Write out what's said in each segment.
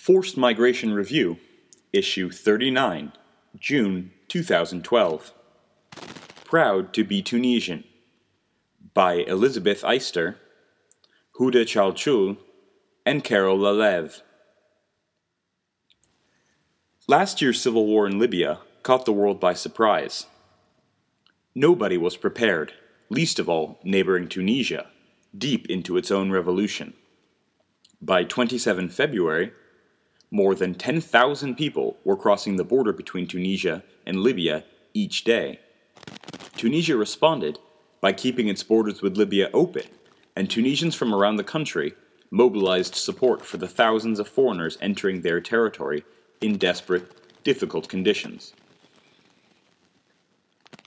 Forced Migration Review, Issue 39, June 2012. Proud to be Tunisian by Elizabeth Eyster, Houda Chalchoul, and Carole Laleve. Last year's civil war in Libya caught the world by surprise. Nobody was prepared, least of all neighboring Tunisia, deep into its own revolution. By 27 February, more than 10,000 people were crossing the border between Tunisia and Libya each day. Tunisia responded by keeping its borders with Libya open, and Tunisians from around the country mobilized support for the thousands of foreigners entering their territory in desperate, difficult conditions.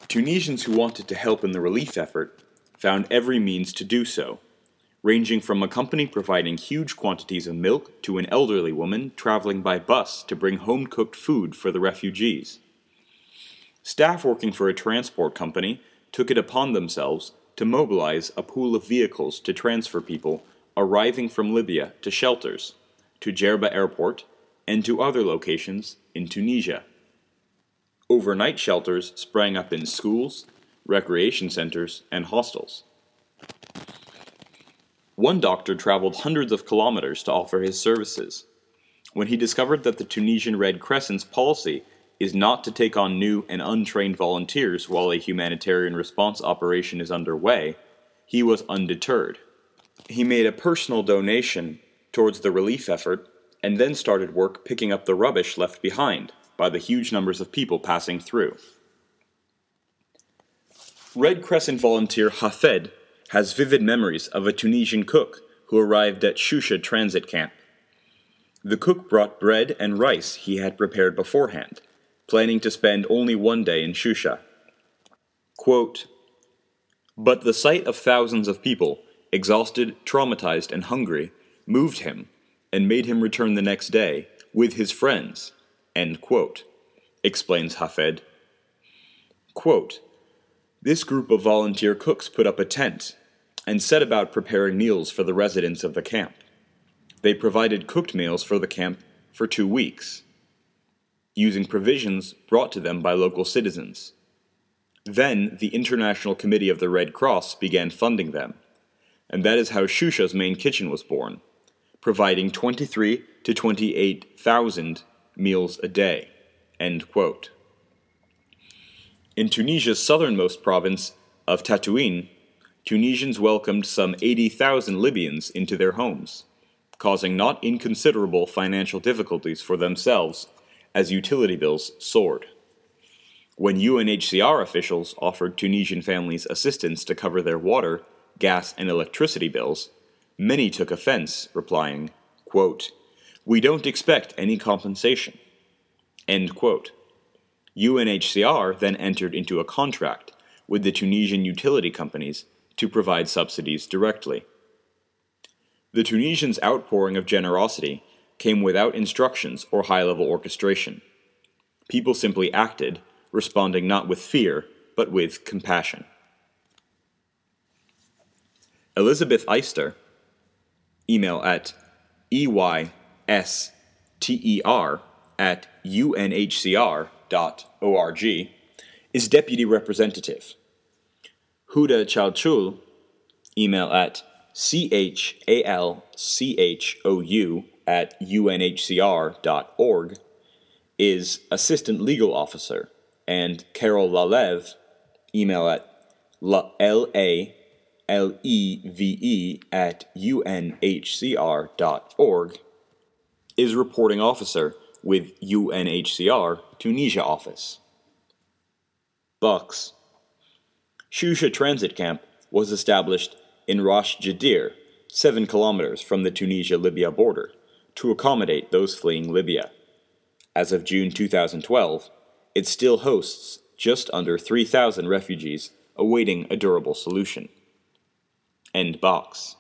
Tunisians who wanted to help in the relief effort found every means to do so ranging from a company providing huge quantities of milk to an elderly woman traveling by bus to bring home cooked food for the refugees. Staff working for a transport company took it upon themselves to mobilize a pool of vehicles to transfer people arriving from Libya to shelters, to Djerba Airport, and to other locations in Tunisia. Overnight shelters sprang up in schools, recreation centers, and hostels. One doctor traveled hundreds of kilometers to offer his services. When he discovered that the Tunisian Red Crescent's policy is not to take on new and untrained volunteers while a humanitarian response operation is underway, he was undeterred. He made a personal donation towards the relief effort and then started work picking up the rubbish left behind by the huge numbers of people passing through. Red Crescent volunteer Hafed has vivid memories of a Tunisian cook who arrived at Choucha transit camp. The cook brought bread and rice he had prepared beforehand, planning to spend only one day in Choucha. Quote, but the sight of thousands of people, exhausted, traumatized, and hungry, moved him and made him return the next day with his friends. End quote, explains Hafed. Quote, this group of volunteer cooks put up a tent and set about preparing meals for the residents of the camp. They provided cooked meals for the camp for two weeks, using provisions brought to them by local citizens. Then the International Committee of the Red Cross began funding them, and that is how Choucha's main kitchen was born, providing 23 to 28,000 meals a day. In Tunisia's southernmost province of Tataouine, Tunisians welcomed some 80,000 Libyans into their homes, causing not inconsiderable financial difficulties for themselves as utility bills soared. When UNHCR officials offered Tunisian families assistance to cover their water, gas, and electricity bills, many took offense, replying, quote, We don't expect any compensation. End quote. UNHCR then entered into a contract with the Tunisian utility companies to provide subsidies directly. The Tunisians' outpouring of generosity came without instructions or high level orchestration. People simply acted, responding not with fear, but with compassion. Elizabeth Eyster, email at eyster at unhcr.org, is deputy representative. Houda Chalchoul, email at chalchou at unhcr.org, is assistant legal officer, and Carole Laleve, email at laleve at unhcr.org, is reporting officer with UNHCR Tunisia office. Box Choucha Transit Camp was established in Ras Jedir, 7 kilometers from the Tunisia Libya border, to accommodate those fleeing Libya. As of June 2012, it still hosts just under 3,000 refugees awaiting a durable solution. End box.